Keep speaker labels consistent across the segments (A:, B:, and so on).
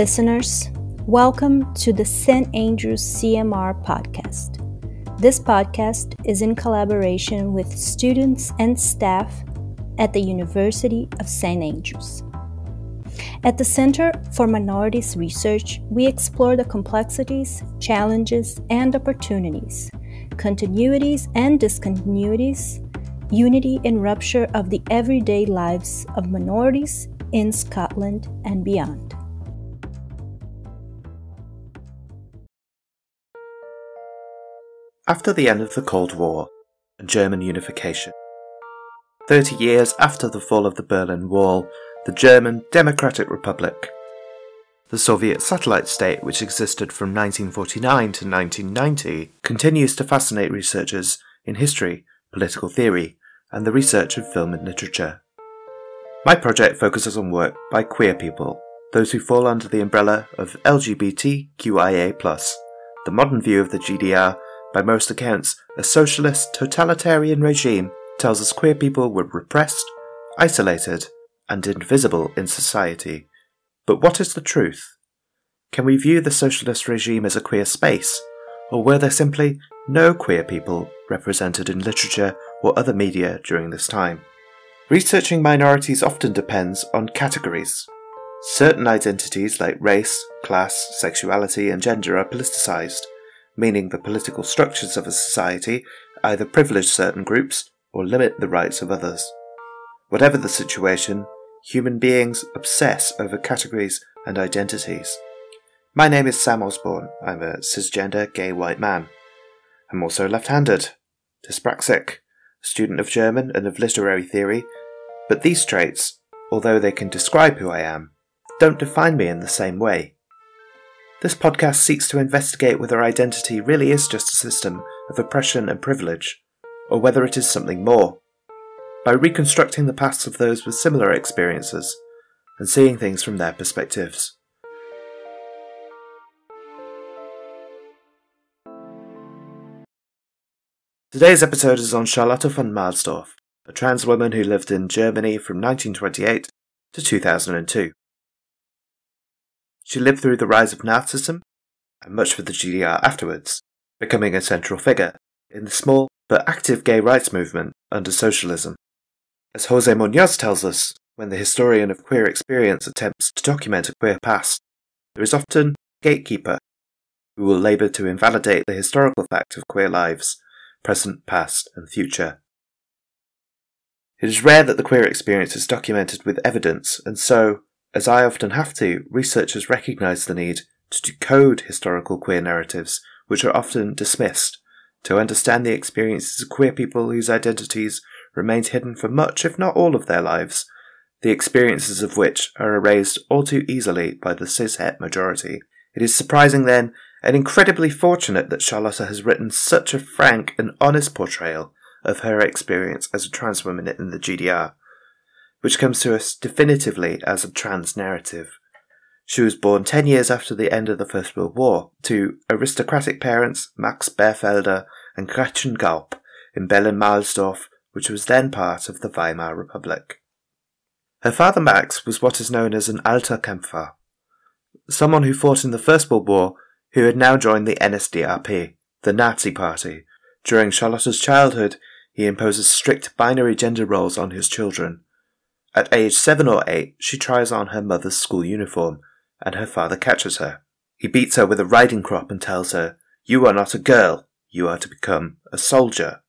A: Listeners, welcome to the St. Andrews CMR podcast. This podcast is in collaboration with students and staff at the University of St. Andrews. At the Center for Minorities Research, we explore the complexities, challenges, and opportunities, continuities and discontinuities, unity and rupture of the everyday lives of minorities in Scotland and beyond.
B: After the end of the Cold War and German unification, 30 years after the fall of the Berlin Wall, the German Democratic Republic, the Soviet satellite state which existed from 1949 to 1990, continues to fascinate researchers in history, political theory, and the research of film and literature. My project focuses on work by queer people, those who fall under the umbrella of LGBTQIA, the modern view of the GDR by most accounts, a socialist, totalitarian regime tells us queer people were repressed, isolated, and invisible in society. But what is the truth? Can we view the socialist regime as a queer space, or were there simply no queer people represented in literature or other media during this time? Researching minorities often depends on categories. Certain identities like race, class, sexuality, and gender are politicized meaning the political structures of a society either privilege certain groups or limit the rights of others. Whatever the situation, human beings obsess over categories and identities. My name is Sam Osborn. I'm a cisgender gay white man. I'm also left handed, dyspraxic, student of German and of literary theory, but these traits, although they can describe who I am, don't define me in the same way. This podcast seeks to investigate whether identity really is just a system of oppression and privilege, or whether it is something more, by reconstructing the pasts of those with similar experiences and seeing things from their perspectives. Today's episode is on Charlotte von Mahlsdorf, a trans woman who lived in Germany from 1928 to 2002. She lived through the rise of Nazism and much of the GDR afterwards, becoming a central figure in the small but active gay rights movement under socialism. As Jose Munoz tells us, when the historian of queer experience attempts to document a queer past, there is often a gatekeeper who will labour to invalidate the historical fact of queer lives, present, past, and future. It is rare that the queer experience is documented with evidence, and so, as I often have to, researchers recognise the need to decode historical queer narratives, which are often dismissed, to understand the experiences of queer people whose identities remained hidden for much, if not all, of their lives, the experiences of which are erased all too easily by the cishet majority. It is surprising, then, and incredibly fortunate that Charlotta has written such a frank and honest portrayal of her experience as a trans woman in the GDR which comes to us definitively as a trans narrative. She was born 10 years after the end of the First World War to aristocratic parents Max Beerfelder and Gretchen Gaupp in Berlin-Mahlsdorf, which was then part of the Weimar Republic. Her father Max was what is known as an alter Kämpfer, someone who fought in the First World War who had now joined the NSDAP, the Nazi party. During Charlotte's childhood, he imposes strict binary gender roles on his children, at age seven or eight, she tries on her mother's school uniform, and her father catches her. He beats her with a riding crop and tells her, You are not a girl, you are to become a soldier.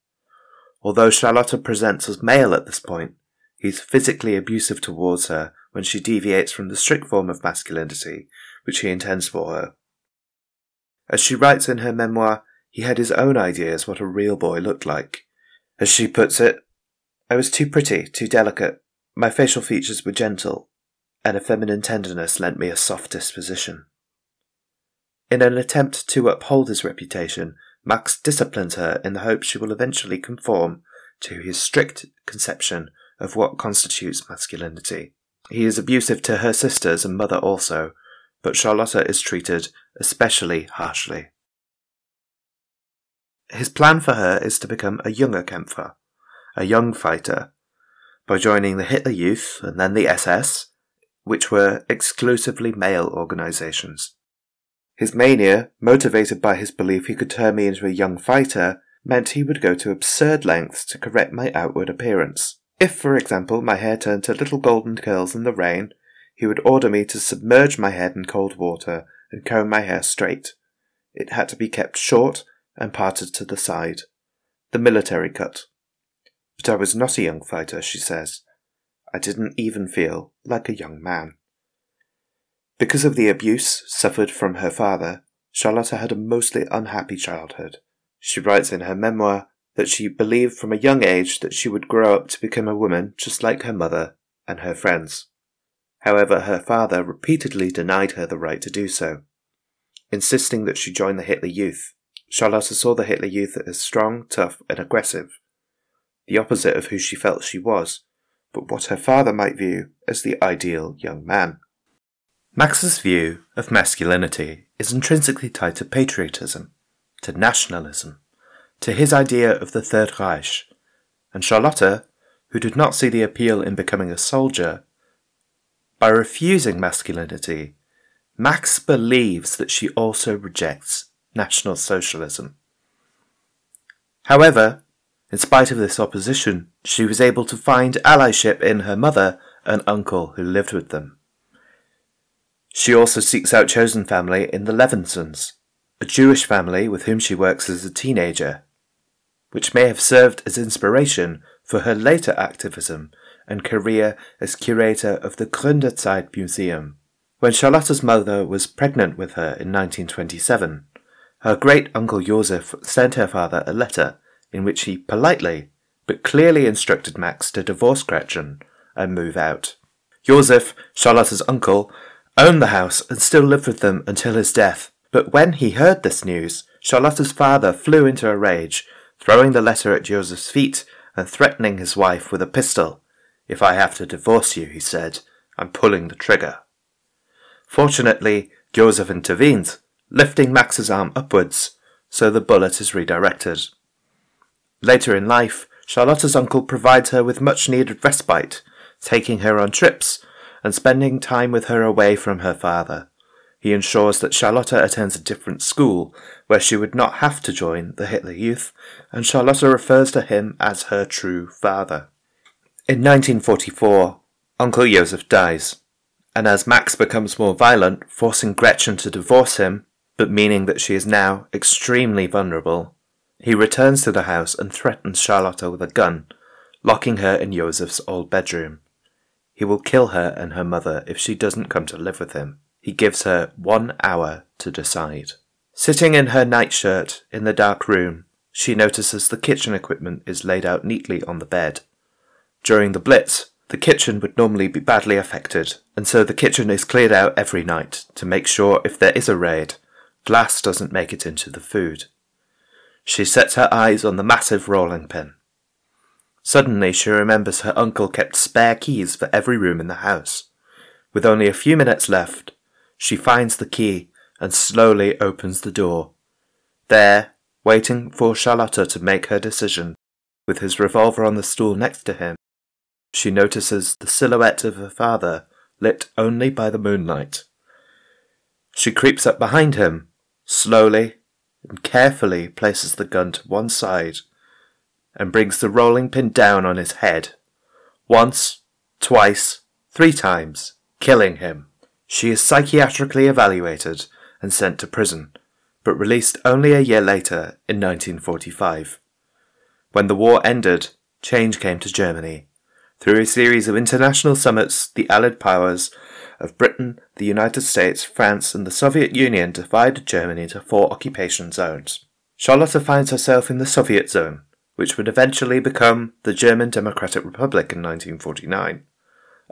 B: Although Charlotta presents as male at this point, he's physically abusive towards her when she deviates from the strict form of masculinity which he intends for her. As she writes in her memoir, he had his own ideas what a real boy looked like. As she puts it, I was too pretty, too delicate, my facial features were gentle, and a feminine tenderness lent me a soft disposition. In an attempt to uphold his reputation, Max disciplines her in the hope she will eventually conform to his strict conception of what constitutes masculinity. He is abusive to her sisters and mother also, but Charlotta is treated especially harshly. His plan for her is to become a junger Kämpfer, a young fighter, by joining the Hitler Youth and then the SS which were exclusively male organizations. His mania, motivated by his belief he could turn me into a young fighter, meant he would go to absurd lengths to correct my outward appearance. If, for example, my hair turned to little golden curls in the rain, he would order me to submerge my head in cold water and comb my hair straight. It had to be kept short and parted to the side. The military cut. But I was not a young fighter, she says. I didn't even feel like a young man. Because of the abuse suffered from her father, Charlotta had a mostly unhappy childhood. She writes in her memoir that she believed from a young age that she would grow up to become a woman just like her mother and her friends. However, her father repeatedly denied her the right to do so, insisting that she join the Hitler Youth. Charlotta saw the Hitler Youth as strong, tough, and aggressive, the opposite of who she felt she was, but what her father might view as the ideal young man. Max's view of masculinity is intrinsically tied to patriotism, to nationalism, to his idea of the Third Reich, and Charlotta, who did not see the appeal in becoming a soldier, by refusing masculinity, Max believes that she also rejects National Socialism. However, in spite of this opposition, she was able to find allyship in her mother and uncle who lived with them. She also seeks out chosen family in the Levinsons, a Jewish family with whom she works as a teenager, which may have served as inspiration for her later activism and career as curator of the Gründerzeit Museum. When Charlotta's mother was pregnant with her in 1927, her great uncle Joseph sent her father a letter in which he politely but clearly instructed Max to divorce Gretchen and move out. Joseph, Charlotta's uncle, owned the house and still lived with them until his death. But when he heard this news, Charlotta's father flew into a rage, throwing the letter at Joseph's feet and threatening his wife with a pistol. If I have to divorce you, he said, I'm pulling the trigger. Fortunately, Joseph intervenes, lifting Max's arm upwards, so the bullet is redirected. Later in life, Charlotta's uncle provides her with much needed respite, taking her on trips and spending time with her away from her father. He ensures that Charlotta attends a different school where she would not have to join the Hitler Youth, and Charlotta refers to him as her true father. In 1944, Uncle Joseph dies, and as Max becomes more violent, forcing Gretchen to divorce him, but meaning that she is now extremely vulnerable, he returns to the house and threatens Charlotta with a gun, locking her in Joseph's old bedroom. He will kill her and her mother if she doesn't come to live with him. He gives her one hour to decide. Sitting in her nightshirt in the dark room, she notices the kitchen equipment is laid out neatly on the bed. During the Blitz, the kitchen would normally be badly affected, and so the kitchen is cleared out every night to make sure if there is a raid, glass doesn't make it into the food. She sets her eyes on the massive rolling pin. Suddenly she remembers her uncle kept spare keys for every room in the house. With only a few minutes left, she finds the key and slowly opens the door. There, waiting for Charlotta to make her decision, with his revolver on the stool next to him, she notices the silhouette of her father lit only by the moonlight. She creeps up behind him, slowly and carefully places the gun to one side and brings the rolling pin down on his head. Once, twice, three times, killing him. She is psychiatrically evaluated and sent to prison, but released only a year later in 1945. When the war ended, change came to Germany. Through a series of international summits, the Allied powers of Britain, the United States, France, and the Soviet Union divided Germany into four occupation zones. Charlotta finds herself in the Soviet zone, which would eventually become the German Democratic Republic in 1949,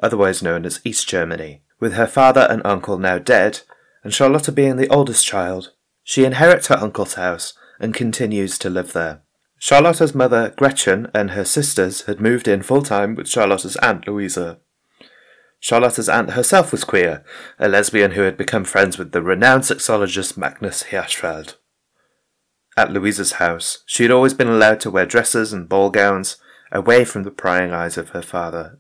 B: otherwise known as East Germany. With her father and uncle now dead, and Charlotta being the oldest child, she inherits her uncle's house and continues to live there. Charlotta's mother, Gretchen, and her sisters had moved in full time with Charlotta's aunt, Louisa. Charlotta's aunt herself was queer, a lesbian who had become friends with the renowned sexologist Magnus Hirschfeld. At Louisa's house, she had always been allowed to wear dresses and ball gowns, away from the prying eyes of her father.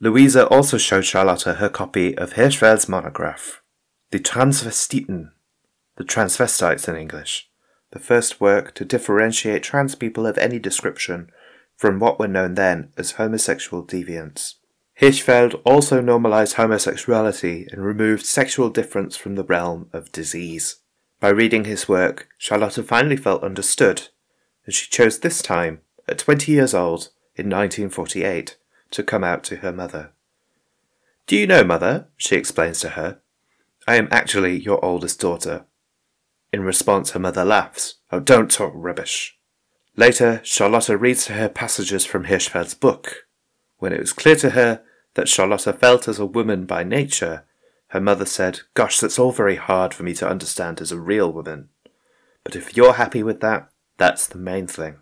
B: Louisa also showed Charlotta her copy of Hirschfeld's monograph, The Transvestiten, The Transvestites in English, the first work to differentiate trans people of any description from what were known then as homosexual deviants. Hirschfeld also normalized homosexuality and removed sexual difference from the realm of disease. By reading his work, Charlotta finally felt understood, and she chose this time, at 20 years old, in 1948, to come out to her mother. Do you know, mother, she explains to her, I am actually your oldest daughter. In response, her mother laughs. Oh, don't talk rubbish. Later, Charlotta reads to her passages from Hirschfeld's book. When it was clear to her that Charlotta felt as a woman by nature, her mother said, Gosh, that's all very hard for me to understand as a real woman. But if you're happy with that, that's the main thing.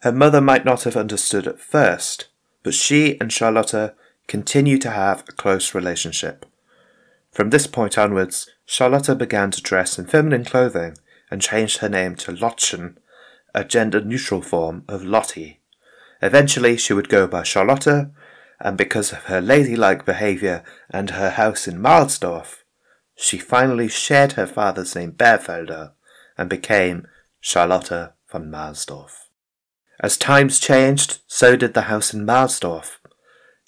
B: Her mother might not have understood at first, but she and Charlotta continue to have a close relationship. From this point onwards, Charlotta began to dress in feminine clothing and changed her name to Lottchen, a gender neutral form of Lottie. Eventually, she would go by Charlotta, and because of her ladylike behaviour and her house in Mahlsdorf, she finally shared her father's name Berfelder and became Charlotta von Mahlsdorf. As times changed, so did the house in Mahlsdorf.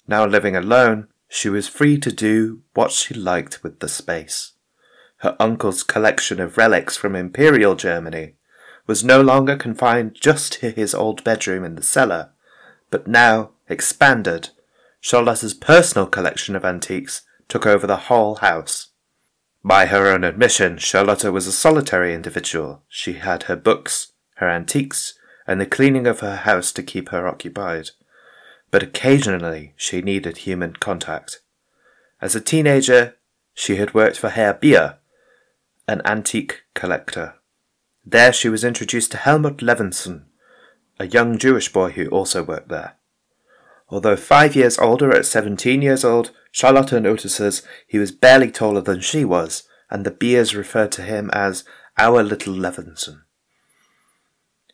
B: Now living alone, she was free to do what she liked with the space. Her uncle's collection of relics from Imperial Germany was no longer confined just to his old bedroom in the cellar, but now expanded Charlotte's personal collection of antiques took over the whole house. By her own admission, Charlotta was a solitary individual. She had her books, her antiques, and the cleaning of her house to keep her occupied. But occasionally she needed human contact. As a teenager, she had worked for Herr Bier, an antique collector. There she was introduced to Helmut Levinson, a young Jewish boy who also worked there. Although five years older at 17 years old, Charlotta notices he was barely taller than she was, and the beers referred to him as our little Levinson.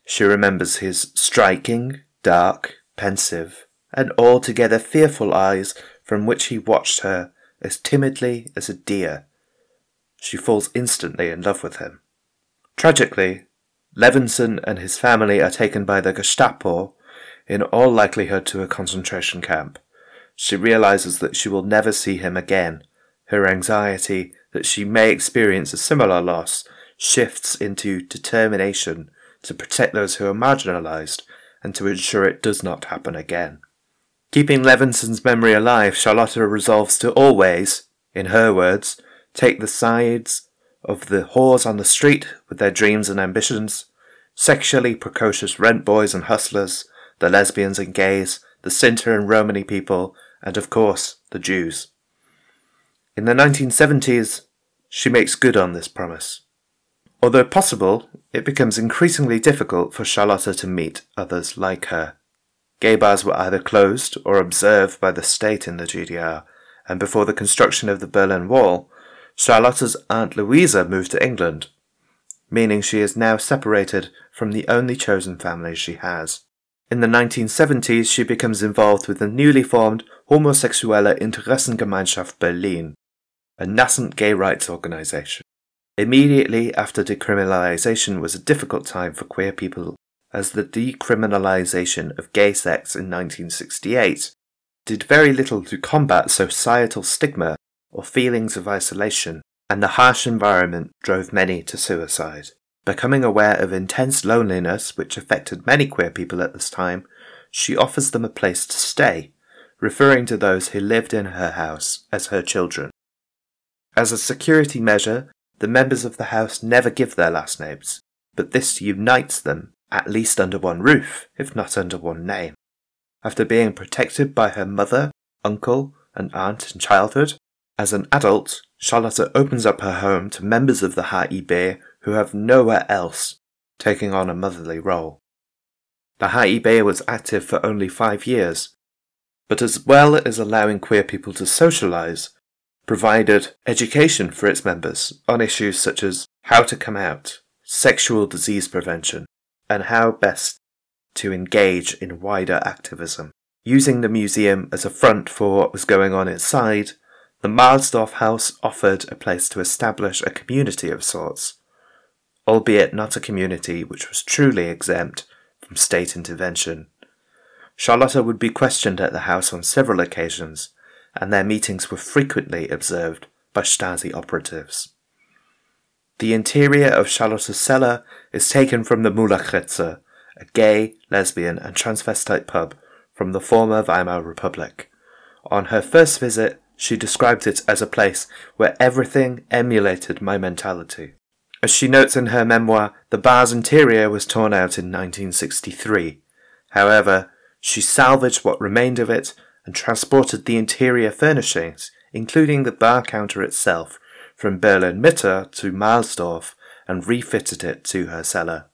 B: She remembers his striking, dark, pensive, and altogether fearful eyes from which he watched her as timidly as a deer. She falls instantly in love with him. Tragically, Levinson and his family are taken by the Gestapo in all likelihood to a concentration camp. She realizes that she will never see him again. Her anxiety that she may experience a similar loss shifts into determination to protect those who are marginalized and to ensure it does not happen again. Keeping Levinson's memory alive, Charlotta resolves to always, in her words, take the sides of the whores on the street with their dreams and ambitions, sexually precocious rent boys and hustlers, the lesbians and gays, the Sinti and Romani people, and of course, the Jews. In the 1970s, she makes good on this promise. Although possible, it becomes increasingly difficult for Charlotta to meet others like her. Gay bars were either closed or observed by the state in the GDR, and before the construction of the Berlin Wall, Charlotta's Aunt Louisa moved to England, meaning she is now separated from the only chosen family she has. In the 1970s, she becomes involved with the newly formed Homosexuelle Interessengemeinschaft Berlin, a nascent gay rights organisation. Immediately after decriminalisation was a difficult time for queer people, as the decriminalisation of gay sex in 1968 did very little to combat societal stigma or feelings of isolation, and the harsh environment drove many to suicide. Becoming aware of intense loneliness which affected many queer people at this time, she offers them a place to stay, referring to those who lived in her house as her children. As a security measure, the members of the house never give their last names, but this unites them, at least under one roof, if not under one name. After being protected by her mother, uncle, and aunt in childhood, as an adult, Charlotte opens up her home to members of the HIB who have nowhere else, taking on a motherly role. The HIB was active for only five years, but as well as allowing queer people to socialise, provided education for its members on issues such as how to come out, sexual disease prevention, and how best to engage in wider activism. Using the museum as a front for what was going on inside, the Mahlsdorf House offered a place to establish a community of sorts, albeit not a community which was truly exempt from state intervention. Charlotta would be questioned at the house on several occasions, and their meetings were frequently observed by Stasi operatives. The interior of Charlotta's cellar is taken from the Mulackritze, a gay, lesbian, and transvestite pub from the former Weimar Republic. On her first visit, she described it as a place where everything emulated my mentality. As she notes in her memoir, the bar's interior was torn out in 1963. However, she salvaged what remained of it and transported the interior furnishings, including the bar counter itself, from Berlin Mitte to Mahlsdorf and refitted it to her cellar.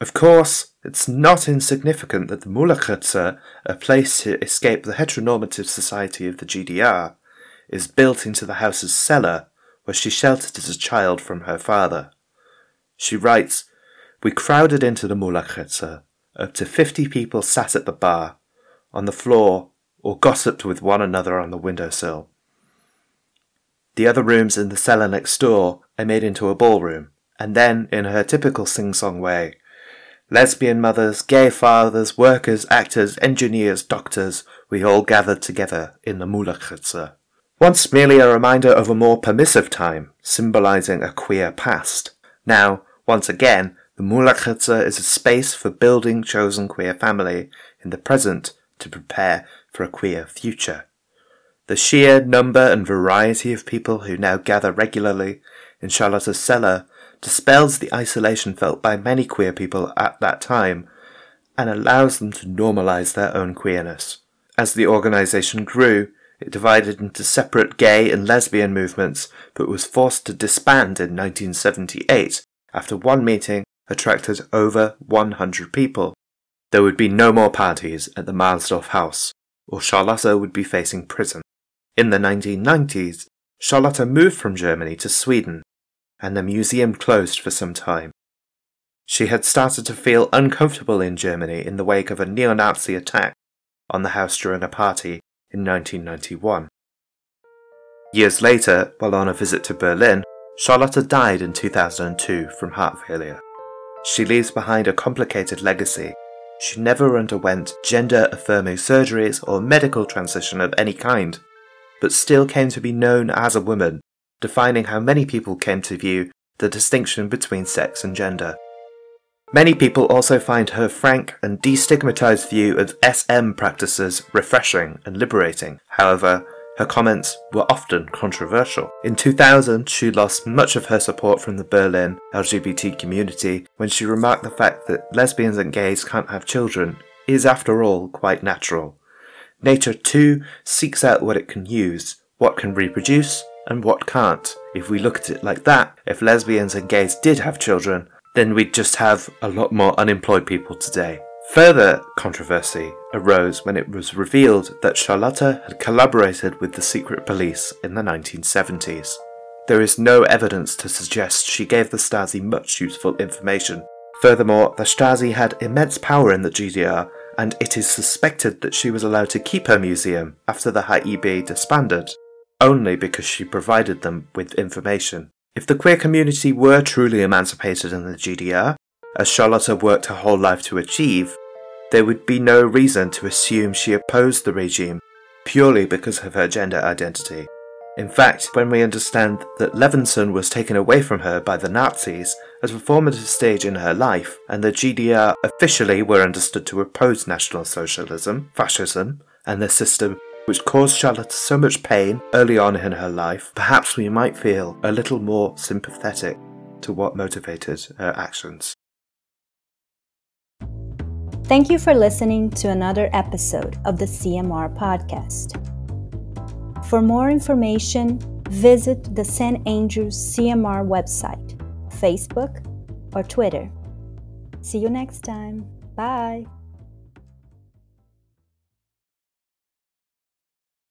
B: Of course, it's not insignificant that the Mulackritze, a place to escape the heteronormative society of the GDR, is built into the house's cellar, where she sheltered as a child from her father. She writes, We crowded into the Mulackritze. Up to fifty people sat at the bar, on the floor, or gossiped with one another on the windowsill. The other rooms in the cellar next door I made into a ballroom, and then, in her typical sing-song way, Lesbian mothers, gay fathers, workers, actors, engineers, doctors, we all gathered together in the Mulackritze. Once merely a reminder of a more permissive time, symbolizing a queer past. Now, once again, the Mulackritze is a space for building chosen queer family in the present to prepare for a queer future. The sheer number and variety of people who now gather regularly in Charlotte's cellar dispels the isolation felt by many queer people at that time and allows them to normalize their own queerness. As the organization grew, it divided into separate gay and lesbian movements, but was forced to disband in 1978 after one meeting attracted over 100 people. There would be no more parties at the Mahlsdorf house, or Charlotte would be facing prison. In the 1990s, Charlotte moved from Germany to Sweden and the museum closed for some time. She had started to feel uncomfortable in Germany in the wake of a neo Nazi attack on the house during a party in 1991. Years later, while on a visit to Berlin, Charlotte died in 2002 from heart failure. She leaves behind a complicated legacy. She never underwent gender affirming surgeries or medical transition of any kind, but still came to be known as a woman defining how many people came to view the distinction between sex and gender. Many people also find her frank and destigmatized view of SM practices refreshing and liberating. However, her comments were often controversial. In 2000, she lost much of her support from the Berlin LGBT community when she remarked the fact that lesbians and gays can't have children is, after all, quite natural. Nature, too, seeks out what it can use, what can reproduce, and what can't. If we look at it like that, if lesbians and gays did have children, then we'd just have a lot more unemployed people today. Further controversy arose when it was revealed that Charlotta had collaborated with the secret police in the 1970s. There is no evidence to suggest she gave the Stasi much useful information. Furthermore, the Stasi had immense power in the GDR, and it is suspected that she was allowed to keep her museum after the HIB disbanded only because she provided them with information. If the queer community were truly emancipated in the GDR, as Charlotte worked her whole life to achieve, there would be no reason to assume she opposed the regime purely because of her gender identity. In fact, when we understand that Levinson was taken away from her by the Nazis as a formative stage in her life, and the GDR officially were understood to oppose National Socialism, fascism, and the system which caused Charlotte so much pain early on in her life, perhaps we might feel a little more sympathetic to what motivated her actions.
A: Thank you for listening to another episode of the CMR podcast. For more information, visit the St. Andrews CMR website, Facebook, or Twitter. See you next time. Bye.